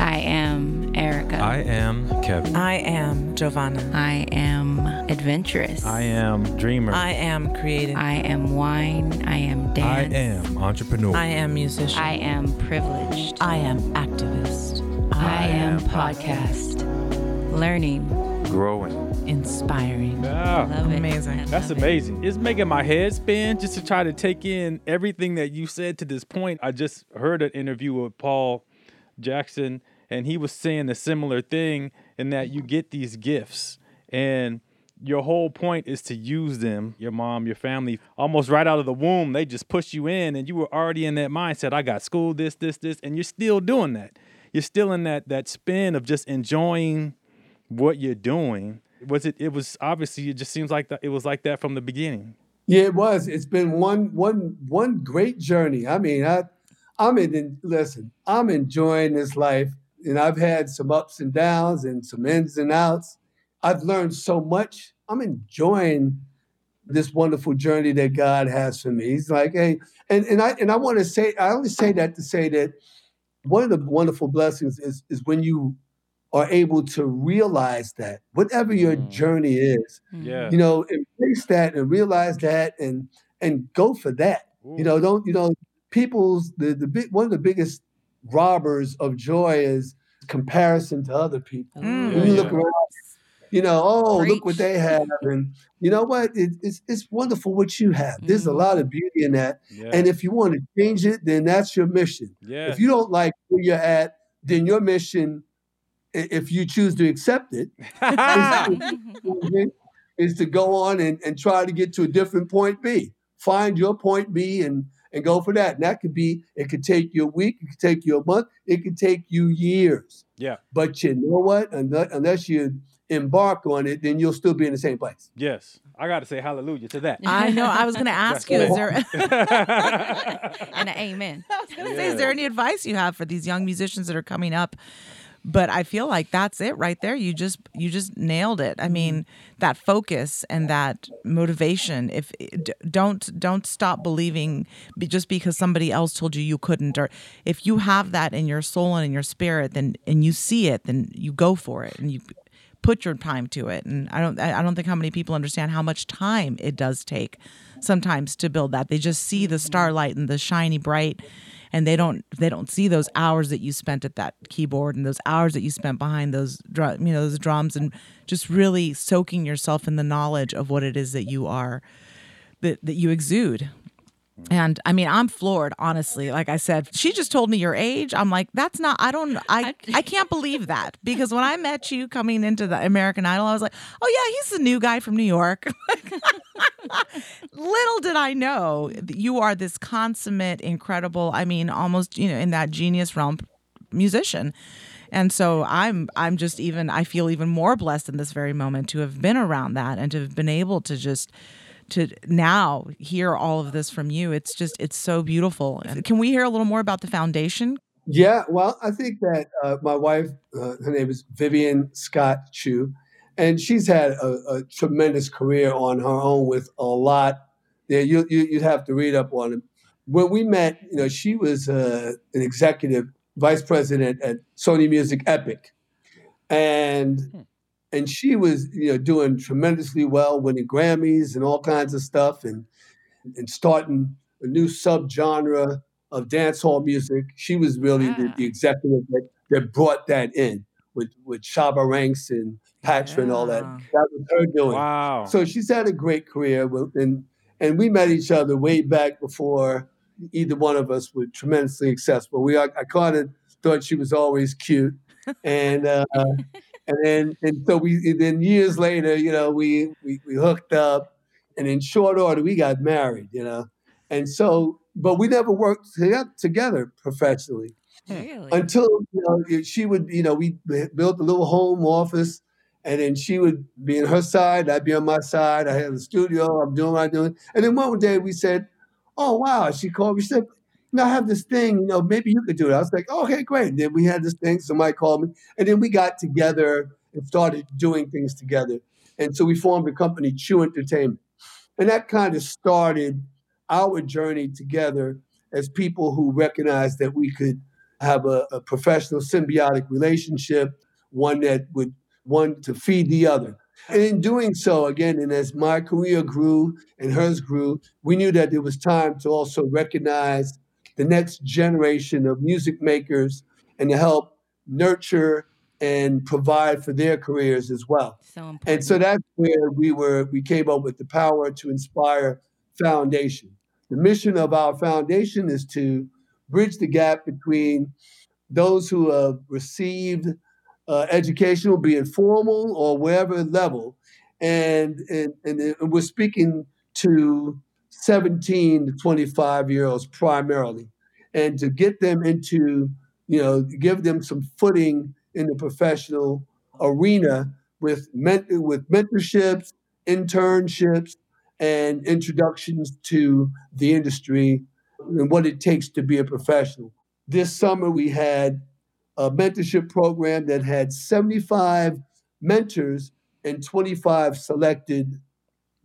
I am Erica. I am Kevin. I am Giovanna. I am adventurous. I am dreamer. I am creative. I am wine. I am dance. I am entrepreneur. I am musician. I am privileged. I am activist. I am podcast. Learning. growing. Inspiring. Ah, Love it. Amazing. I that's love it. amazing. It's making my head spin just to try to take in everything that you said to this point. I just heard an interview with Paul Jackson, and he was saying a similar thing in that you get these gifts and your whole point is to use them. Your mom, your family, almost right out of the womb, they just push you in, and you were already in that mindset. I got school, this, this, this, and you're still doing that. You're still in that that spin of just enjoying what you're doing. Was it? It was obviously. It just seems like that. It was like that from the beginning. Yeah, it was. It's been one one one great journey. I mean, I I'm in listen, I'm enjoying this life and I've had some ups and downs and some ins and outs. I've learned so much. I'm enjoying this wonderful journey that God has for me. He's like, hey, and, and I and I want to say, I only say that to say that one of the wonderful blessings is is when you are able to realize that whatever your Mm. journey is, Yeah. you know, embrace that and realize that and and go for that. You know, don't you know people's the the big one of the biggest robbers of joy is comparison to other people. Mm. When you look yeah. around, you know, oh, look what they have, and you know what? It, it's it's wonderful what you have. There's a Mhm. lot of beauty in that, Yeah. and if you want to change it, then that's your mission. yeah. If you don't like where you're at, then your mission, i- if you choose to accept it, mm-hmm. is to go on and, and try to get to a different point B. Find your point B and and go for that. And that could be, it could take you a week, it could take you a month, it could take you years. Yeah. But you know what? Unless, unless you embark on it, then you'll still be in the same place. yes. I got to say hallelujah to that. I know. I was going to ask you, is there, and an amen. I was gonna say, is there any advice you have for these young musicians that are coming up? But I feel like that's it right there. You just you just nailed it. I mm-hmm. mean, that focus and that motivation. If eh, don't don't stop believing just because somebody else told you you couldn't, or if you have that in your soul and in your spirit, then and you see it, then you go for it and you put your time to it. And I don't I I don't think how many people understand how much time it does take sometimes to build that. They just see the mm-hmm. starlight and the shiny bright and they don't they don't see those hours that you spent at that keyboard and those hours that you spent behind those drum you know those drums and just really soaking yourself in the knowledge of what it is that you are that that you exude and I mean, I'm floored, honestly. Like I said, she just told me your age. I'm like, that's not. I don't. I I can't believe that because when I met you coming into the American Idol, I was like, oh yeah, he's the new guy from New York. Little did I know that you are this consummate, incredible. I mean, almost you know in that genius realm musician. And so I'm I'm just even I feel even more blessed in this very moment to have been around that and to have been able to just to now hear all of this from you. It's just it's so beautiful. And Can we hear a little more about the foundation? Yeah, well, I think that uh, my wife, uh, her name is Vivian Scott Chew, and she's had a, a tremendous career on her own with a lot. Yeah, you, you you'd have to read up on it. When we met, you know, she was uh, an executive vice president at Sony Music Epic, and and she was you know doing tremendously well, winning Grammys and all kinds of stuff, and and starting a new subgenre of dancehall music. She was really the, the executive that, that brought that in with with Shabba Ranks and Patra and all that. That was her doing. Wow. So she's had a great career, with- and and we met each other way back before either one of us were tremendously successful. We I, I kind of thought she was always cute, and uh, and then and so we and then years later, you know, we, we we hooked up, and in short order, we got married. You know, and so but we never worked together professionally Really? until you know she would you know we built a little home office and then she would be on her side i'd be on my side i had a studio i'm doing what i'm doing and then one day we said oh wow she called me she said you know i have this thing you know maybe you could do it. I was like oh, okay great. And then we had this thing somebody called me and then we got together and started doing things together. And so we formed a company chew entertainment. And that kind of started our journey together as people who recognized that we could have a, a professional symbiotic relationship, one that would one to feed the other. And in doing so, again, and as my career grew and hers grew, we knew that it was time to also recognize the next generation of music makers and to help nurture and provide for their careers as well. So important. And so that's where we were we came up with the Power to Inspire Foundation. The mission of our foundation is to bridge the gap between those who have received uh, educational, be it formal or wherever level, and, and and we're speaking to 17 to 25 year olds primarily, and to get them into you know give them some footing in the professional arena with ment- with mentorships, internships, and introductions to the industry and what it takes to be a professional. This summer we had a mentorship program that had 75 mentors and 25 selected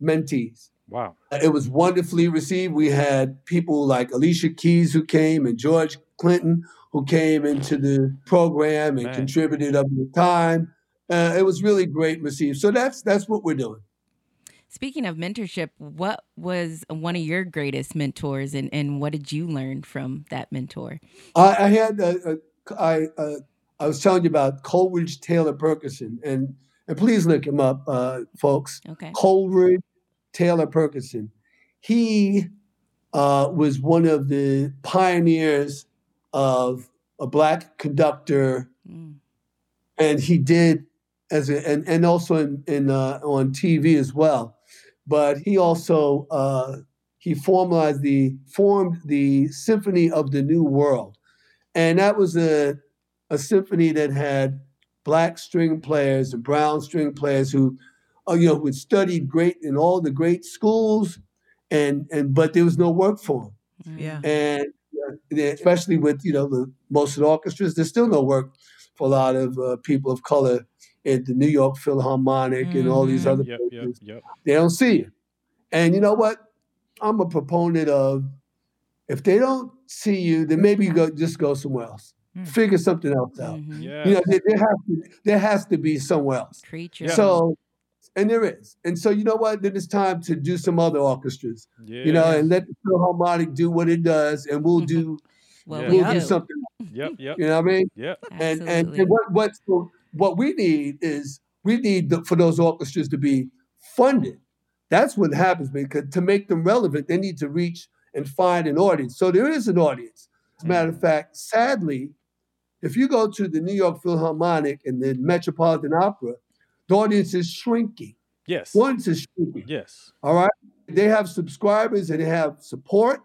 mentees. Wow. It was wonderfully received. We had people like Alicia Keys who came and George Clinton who came into the program and Man. contributed up the time. Uh, it was really great received. So that's that's what we're doing. Speaking of mentorship, what was one of your greatest mentors and, and what did you learn from that mentor? I, I had a, a, I uh, I was telling you about Coleridge Taylor Perkinson, and and please look him up, uh, folks. Okay. Coleridge Taylor Perkinson. He uh, was one of the pioneers of a black conductor, Mm. and he did as a, and and also in, in uh, on TV as well. But he also uh, he formalized the formed the Symphony of the New World, and that was a a symphony that had black string players and brown string players who, uh, you know, who had studied great in all the great schools, and and but there was no work for them Mm. Yeah. and uh, especially with you know the most of the orchestras, there's still no work for a lot of uh, people of color in the New York Philharmonic and all these Mhm. other Yep, yep, places. yep. They don't see it, and you know what? I'm a proponent of if they don't see you, then maybe you go just go somewhere else, Mm. figure something else out. Mhm. Yeah. You know, there, there has to there has to be somewhere else. Create your Yeah. So, and there is, and so you know what? Then it's time to do some other orchestras yeah. you know, and let the Philharmonic do what it does, and we'll do well, Yeah. we we'll do do. something. Yep, yep, You know what I mean? yep. And and, Absolutely. and what what so what we need is we need the, for those orchestras to be funded. That's what happens because to make them relevant, they need to reach and find an audience. So there is an audience. As a matter of mm. fact, sadly, if you go to the New York Philharmonic and the Metropolitan Opera, the audience is shrinking. Yes. The audience is shrinking. Yes. All right. They have subscribers and they have support,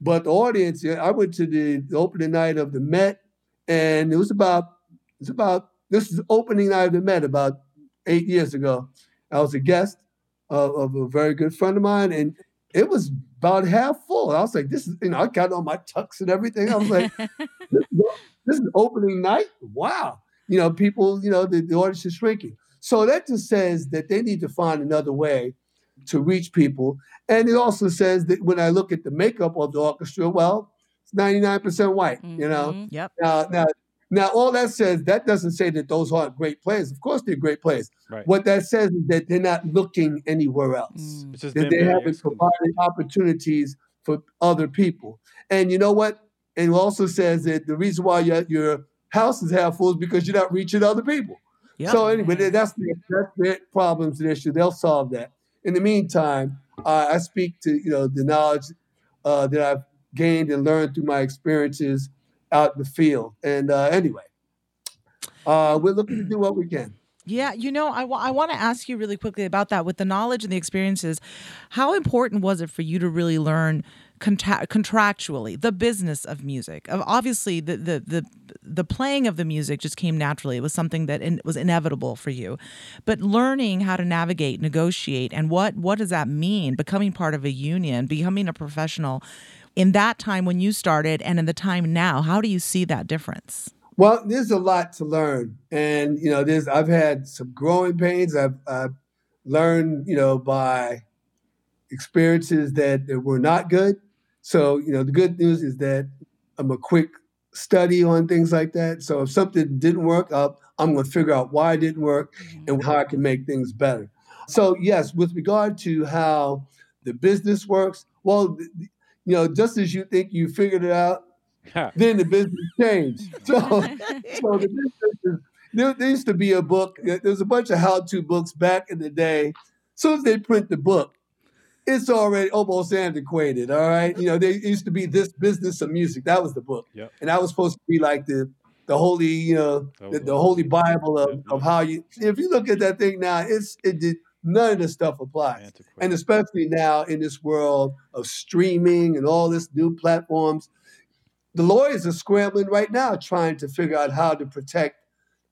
but the audience. I went to the, the opening night of the Met, and it was about it's about this is opening night of the Met about eight years ago. I was a guest of, of a very good friend of mine, and it was about half full. I was like, "This is," you know, I got on my tux and everything. I was like, "This is, this is opening night. Wow!" You know, people. You know, the, the audience is shrinking. So that just says that they need to find another way to reach people. And it also says that when I look at the makeup of the orchestra, well, it's 99% white, you know. Mhm. Yep. Now, now, now, all that says, that doesn't say that those aren't great players. Of course, they're great players. Right. What that says is that they're not looking anywhere else, Mm. That they haven't exclusive. provided opportunities for other people. And you know what? And it also says that the reason why your, your house is half full is because you're not reaching other people. Yep. So anyway, that's the, that's their problems and issue. They'll solve that. In the meantime, uh, I speak to you know the knowledge uh, that I've gained and learned through my experiences out in the field. And uh, anyway, uh, we're looking to do what we can. Yeah, you know, I want to ask you really quickly about that with the knowledge and the experiences. How important was it for you to really learn contra- contractually the business of music? Of obviously the, the the the playing of the music just came naturally. It was something that in, was inevitable for you. But learning how to navigate, negotiate, and what what does that mean? Becoming part of a union, becoming a professional in that time when you started and in the time now, how do you see that difference? Well, there's a lot to learn, and you know, there's I've had some growing pains. I've, I've learned, you know, by experiences that, that were not good. So, you know, the good news is that I'm a quick study on things like that. So if something didn't work up, I'm going to figure out why it didn't work mm-hmm. and how I can make things better. So yes, with regard to how the business works, well, you know, just as you think you figured it out, then the business changed. So, so the business is, there, there used to be a book. There's a bunch of how-to books back in the day. As soon as they print the book, it's already almost antiquated. All right, you know, there used to be this business of music. That was the book, yep. and that was supposed to be like the the holy, you know, the, the holy Bible of, of how you. If you look at that thing now, it's it did none of this stuff applies, antiquated. and especially now in this world of streaming and all this new platforms, the lawyers are scrambling right now trying to figure out how to protect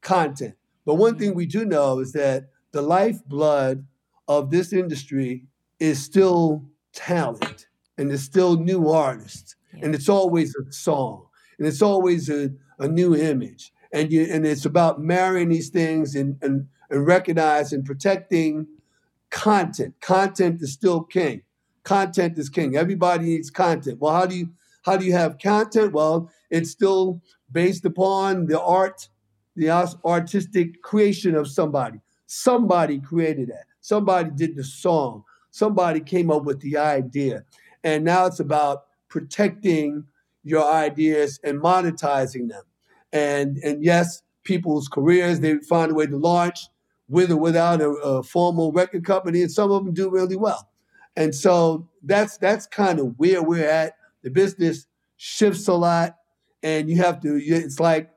content. But one thing we do know is that the lifeblood of this industry is still talent and it's still new artists yeah. and it's always a song and it's always a, a new image. And you and it's about marrying these things and and, and recognize and protecting content. Content is still king. Content is king. Everybody needs content. Well how do you how do you have content? Well it's still based upon the art the artistic creation of somebody. Somebody created that. Somebody did the song somebody came up with the idea. And now it's about protecting your ideas and monetizing them. And and yes, people's careers, they find a way to launch with or without a, a formal record company, and some of them do really well. And so that's that's kind of where we're at. The business shifts a lot, and you have to. It's like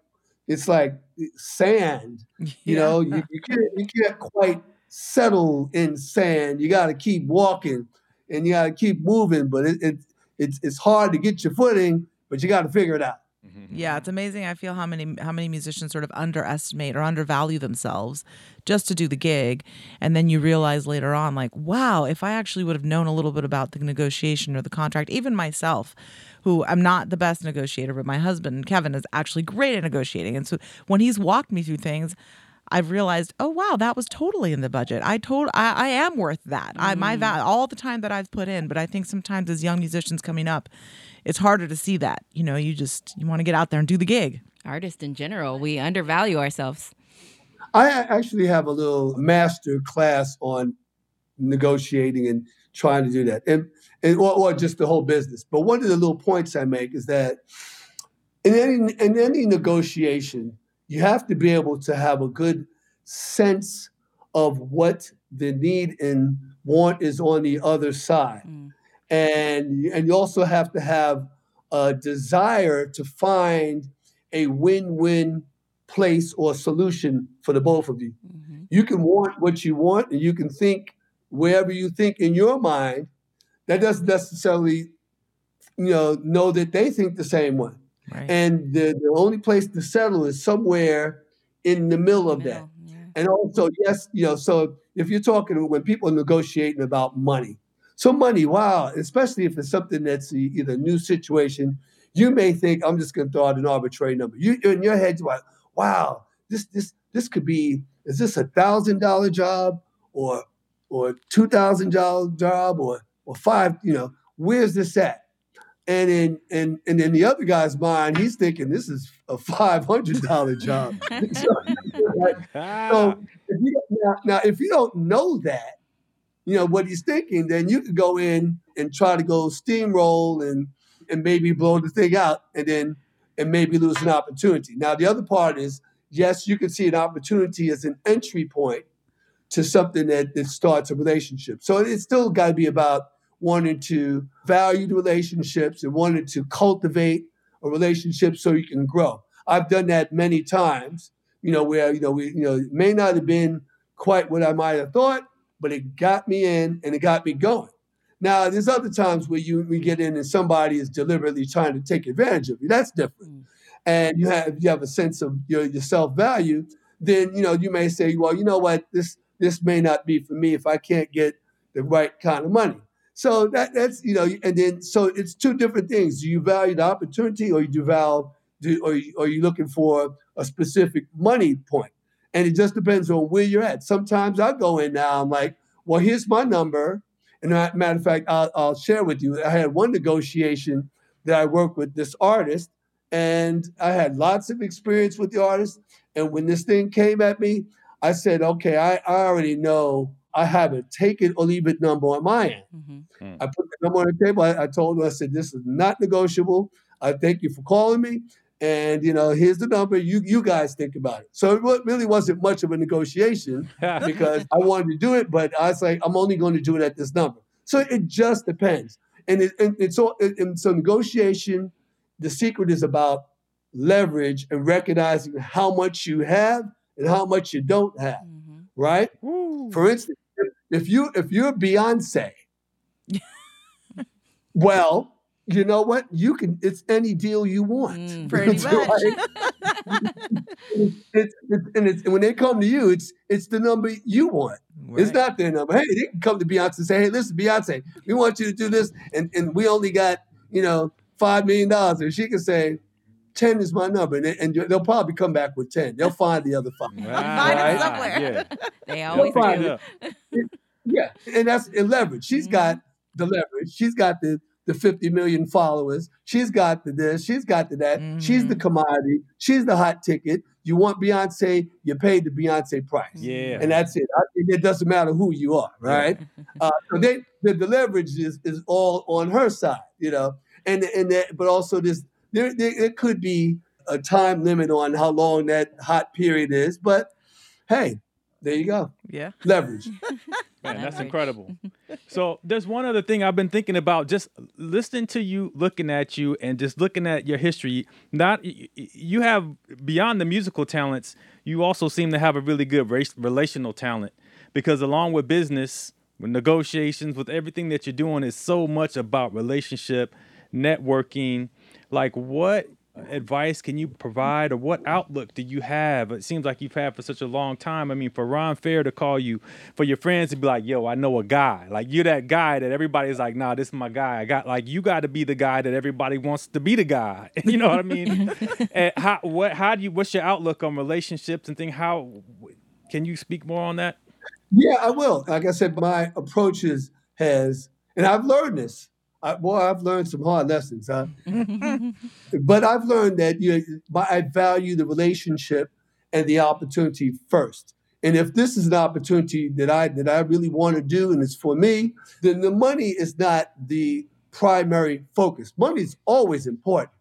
it's like sand. You yeah. know, you, you can't you can't quite settle in sand. You got to keep walking and you got to keep moving, but it, it, it's it's hard to get your footing, but you got to figure it out. Mm-hmm. Yeah, it's amazing. I feel how many how many musicians sort of underestimate or undervalue themselves just to do the gig, and then you realize later on, like, wow, if I actually would have known a little bit about the negotiation or the contract, even myself, who I'm not the best negotiator, but my husband Kevin is actually great at negotiating, and so when he's walked me through things, I've realized, oh wow, that was totally in the budget. I told I, I am worth that. Mm. I my mm. all the time that I've put in. But I think sometimes as young musicians coming up, it's harder to see that. You know, you just you want to get out there and do the gig. Artists in general, we undervalue ourselves. I actually have a little master class on negotiating and trying to do that, and, and or, or just the whole business. But one of the little points I make is that in any in any negotiation, you have to be able to have a good sense of what the need and want is on the other side. Mm. And, and you also have to have a desire to find a win win place or solution for the both of you. Mm-hmm. You can want what you want and you can think wherever you think in your mind. That doesn't necessarily you know know that they think the same way. Right. And the, the only place to settle is somewhere in the middle of middle, that. Yeah. And also, yes, you know, so if you're talking when people are negotiating about money, so money, wow, especially if it's something that's either a new situation, you may think I'm just going to throw out an arbitrary number. You in your head, you're like, wow, this this this could be is this a thousand dollar job or or two thousand dollar job or or five? You know, where's this at? And in and and in the other guy's mind, he's thinking this is a five hundred dollar job. so, so if you, now, now, if you don't know that, you know what he's thinking, then you could go in and try to go steamroll and and maybe blow the thing out, and then and maybe lose an opportunity. Now the other part is yes, you can see an opportunity as an entry point to something that, that starts a relationship. So it's still got to be about wanted to value the relationships and wanted to cultivate a relationship so you can grow. I've done that many times, you know, where, you know, we, you know, it may not have been quite what I might have thought, but it got me in and it got me going. Now, there's other times where you we get in and somebody is deliberately trying to take advantage of you. That's different. Mm. And you have you have a sense of your, your self value. Then you know you may say, well, you know what, this this may not be for me if I can't get the right kind of money. So that that's you know, and then so it's two different things. Do you value the opportunity, or you do value, or are you looking for a specific money point? And it just depends on where you're at. Sometimes I go in now. I'm like, well, here's my number. And matter of fact, I'll, I'll share with you. I had one negotiation that I worked with this artist, and I had lots of experience with the artist. And when this thing came at me, I said, okay, I, I already know I have a take it or leave it number on my end. Mm-hmm. I put the number on the table. I, I told him, I said, this is not negotiable. I thank you for calling me. And you know, here's the number. You you guys think about it. So it really wasn't much of a negotiation because I wanted to do it, but I was like, I'm only going to do it at this number. So it just depends. And, it, and it's all and so negotiation. The secret is about leverage and recognizing how much you have and how much you don't have. Mm-hmm. Right. For instance, if, if you if you're Beyonce, well, you know what? You can. It's any deal you want. Mm. Pretty It's much. like- it's, it's, and it's and when they come to you, it's it's the number you want. It's not their number. Hey, they can come to Beyonce and say, "Hey, listen, Beyonce, we want you to do this," and and we only got you know five million dollars, and she can say. 10 is my number, and, they, and they'll probably come back with 10. They'll find the other five. Find it Right. somewhere. Yeah. They always find do. Yeah, and that's and leverage. She's got the leverage. She's got the the 50 million followers. She's got the this. She's got the that. She's the commodity. She's the hot ticket. You want Beyonce, you paid the Beyonce price. Yeah. And that's it. I it doesn't matter who you are, right? uh, so they the, the leverage is is all on her side, you know. And and that, but also this there, there it could be a time limit on how long that hot period is, but hey, there you go. Yeah. Leverage. Man, that's incredible. so there's one other thing I've been thinking about just listening to you, looking at you, and just looking at your history. Not you have beyond the musical talents, you also seem to have a really good race, relational talent because along with business, with negotiations, with everything that you're doing, is so much about relationship, networking. Like what advice can you provide or what outlook do you have? It seems like you've had for such a long time. I mean, for Ron Fair to call you, for your friends to be like, yo, I know a guy. Like you're that guy that everybody's like, nah, this is my guy. I got like you got to be the guy that everybody wants to be the guy. you know what I mean? and how what how do you what's your outlook on relationships and thing? How can you speak more on that? Yeah, I will. Like I said, my approach is has, and I've learned this. I, boy, I've learned some hard lessons, huh? but I've learned that you know, my, I value the relationship and the opportunity first. And if this is an opportunity that I that I really want to do and it's for me, then the money is not the primary focus. Money is always important.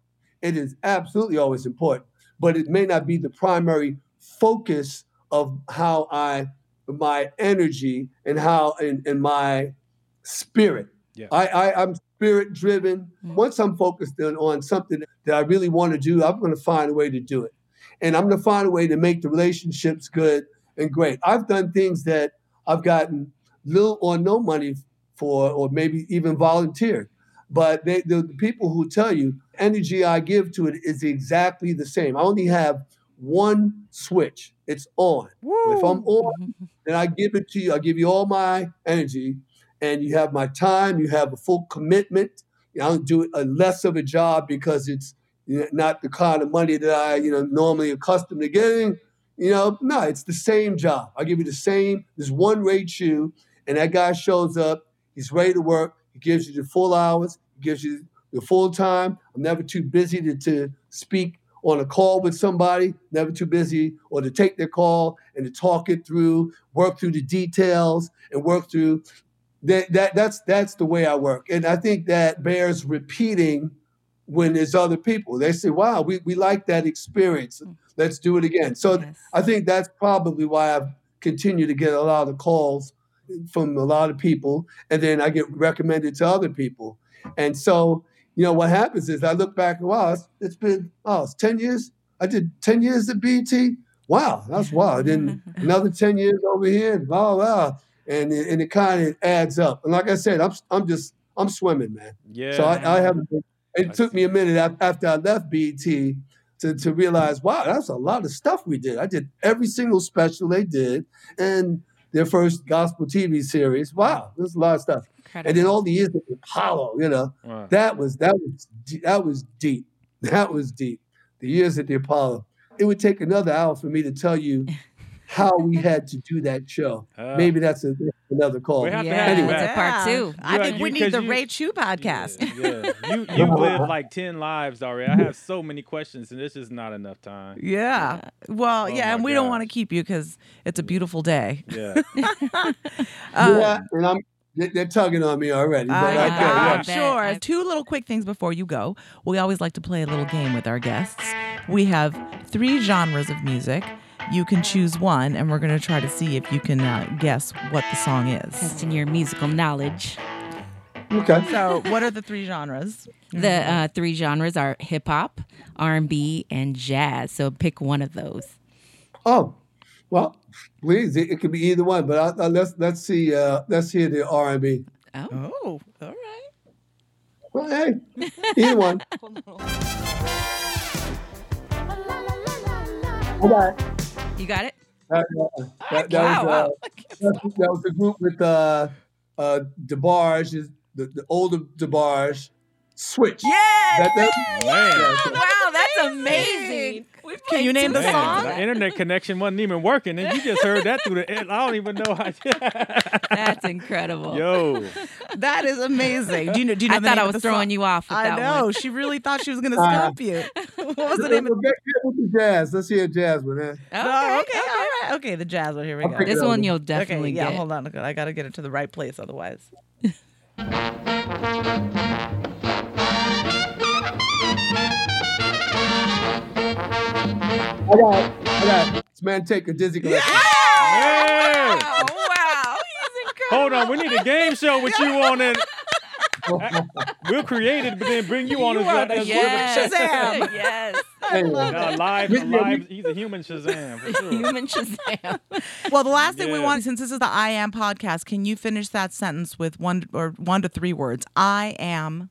It is absolutely always important, but it may not be the primary focus of how I my energy and how and, and my spirit. Yeah. I, I I'm spirit driven. Mm. Once I'm focused on, on something that I really want to do, I'm going to find a way to do it, and I'm going to find a way to make the relationships good and great. I've done things that I've gotten little or no money for, or maybe even volunteered. But they, the, the people who tell you energy I give to it is exactly the same. I only have one switch. It's on. If I'm on, then I give it to you. I give you all my energy, and you have my time. You have a full commitment. I don't do a less of a job because it's not the kind of money that I, you know, normally accustomed to getting. You know, no, it's the same job. I give you the same. There's one Ray Chew, and that guy shows up. He's ready to work. He gives you the full hours. He gives you the full time. I'm never too busy to, to speak on a call with somebody. Never too busy or to take their call and to talk it through, work through the details, and work through. That, that that's that's the way I work, and I think that bears repeating when there's other people. They say, "Wow, we, we like that experience. Mm. Let's do it again." So Yes. I think that's probably why I've continued to get a lot of calls from a lot of people, and then I get recommended to other people. And so, you know, what happens is I look back and wow, it's, it's been oh, it's ten years. I did ten years at BET. Wow, that's wild. Then another ten years over here. Wow, wow, and it, and it kind of adds up. And like I said, I'm I'm just I'm swimming, man. Yeah. So I, I haven't. Been, it I took me a minute after I left BET to, to realize, wow, that's a lot of stuff we did. I did every single special they did, and their first gospel TV series. Wow, there's a lot of stuff. Incredible. And then all the years of Apollo, you know, Wow. that was that was that was deep. That was deep. The years at the Apollo. It would take another hour for me to tell you how we had to do that show. Uh, Maybe that's a, another call. We have to Yeah, have you that's back. a part two. I Yeah, think you- we need the you- Ray Chew podcast. Yeah, yeah. You you lived like ten lives already. I have so many questions, and this is not enough time. Yeah. Well, Oh yeah, and we don't want to keep you because it's a beautiful day. Yeah. Uh, yeah, and I'm they- they're tugging on me already. But I, okay, bet, yeah. am I bet. sure. I- Two little quick things before you go. We always like to play a little game with our guests. We have three genres of music. You can choose one, and we're going to try to see if you can uh, guess what the song is. Testing your musical knowledge. Okay. So, what are the three genres? The uh, three genres are hip hop, R and B, and jazz. So pick one of those. Oh, well, please. It, it could be either one, but I, I, let's let's see. Uh, let's hear the R and B. Oh, Oh, all right. Well, hey, either one. Okay. You got it. Uh, that, that Wow, was, uh, that, that was the group with uh, uh, DeBarge, the, the older DeBarge, Switch. Yeah. That, that, Man. Wow, that's amazing. Can you name the Man, song? the internet connection wasn't even working, and you just heard that through the. I don't even know how. That's incredible. Yo, That is amazing. Do you know? Do you know I thought I was throwing song? you off with I that know. one. She really thought she was going to Uh, stump you. what was the name of Get the jazz. Let's hear a jazz one. Man. Oh, okay, all right. Okay, the jazz one. Here we I'll go. This up. one you'll definitely Okay, definitely yeah, get. hold on. I got to get it to the right place otherwise. I got, I got. This man take a dizzy glass. man. Oh, wow. He's incredible. Hold on, we need a game show with you on it. We'll create it, but then bring you on You as, are well. as Yes. Shazam. yes. Hey, Uh, live, Yeah, yeah, live. He's a human Shazam for sure. Human Shazam. Well, the last thing we want, since this is the I am podcast, can you finish that sentence with one or one to three words? I am.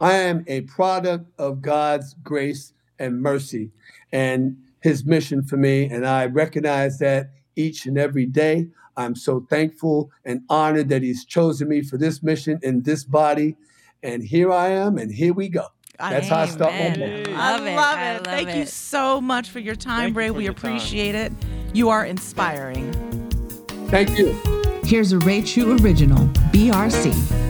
I am a product of God's grace and mercy and his mission for me. And I recognize that each and every day. I'm so thankful and honored that he's chosen me for this mission in this body. And here I am, and here we go. That's how I start my Amen. day. Hey. I Love love it. it. I love Thank you so much for your time, Thank you We your time. appreciate it. You are inspiring. Thank you. Here's a Ray Chew original, BRC.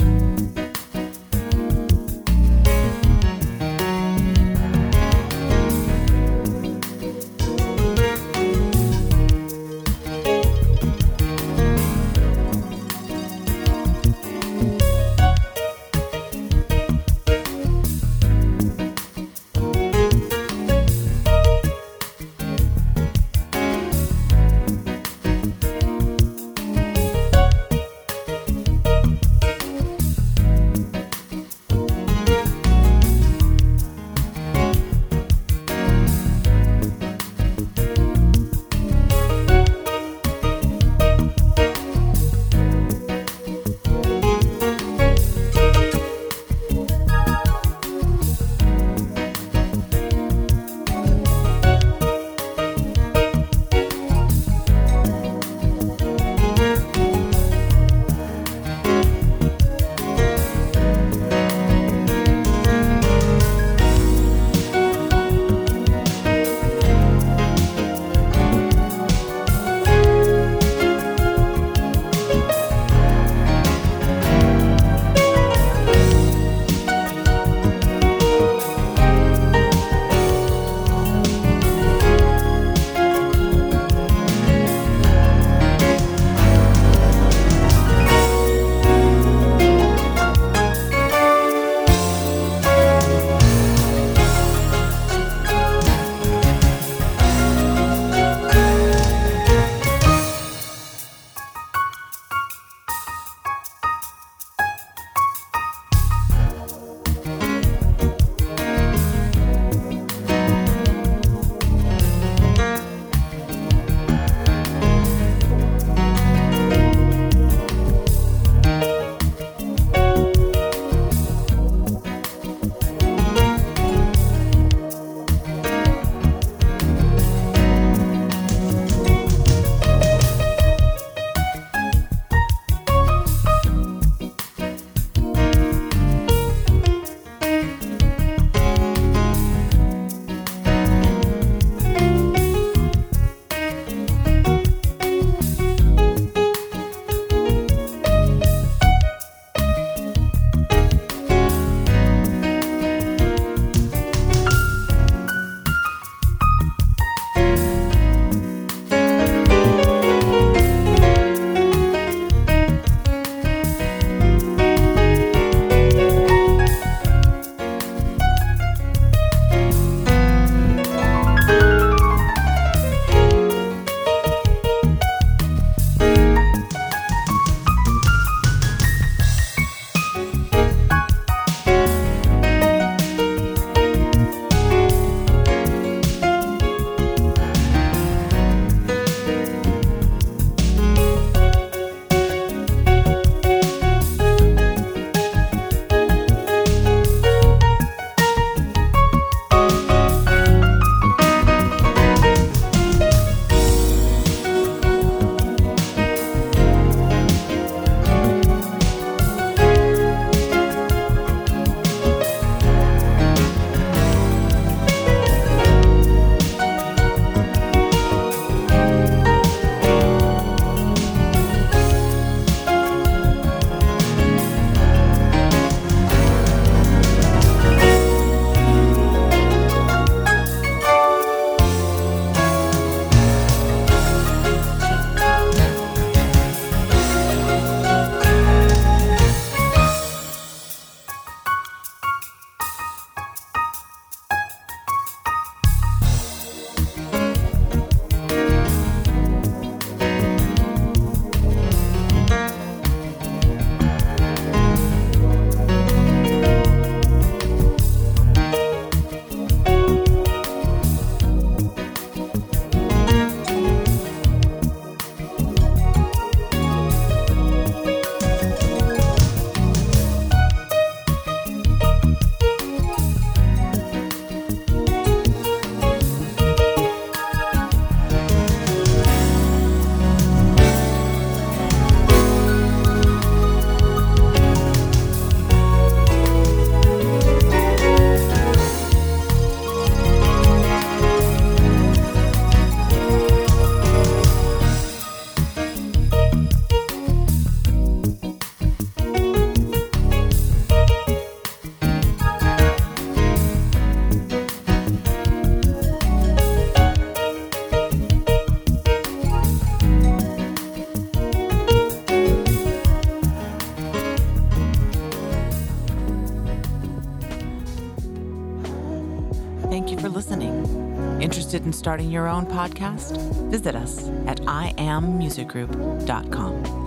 Starting your own podcast? Visit us at iammusicgroup.com.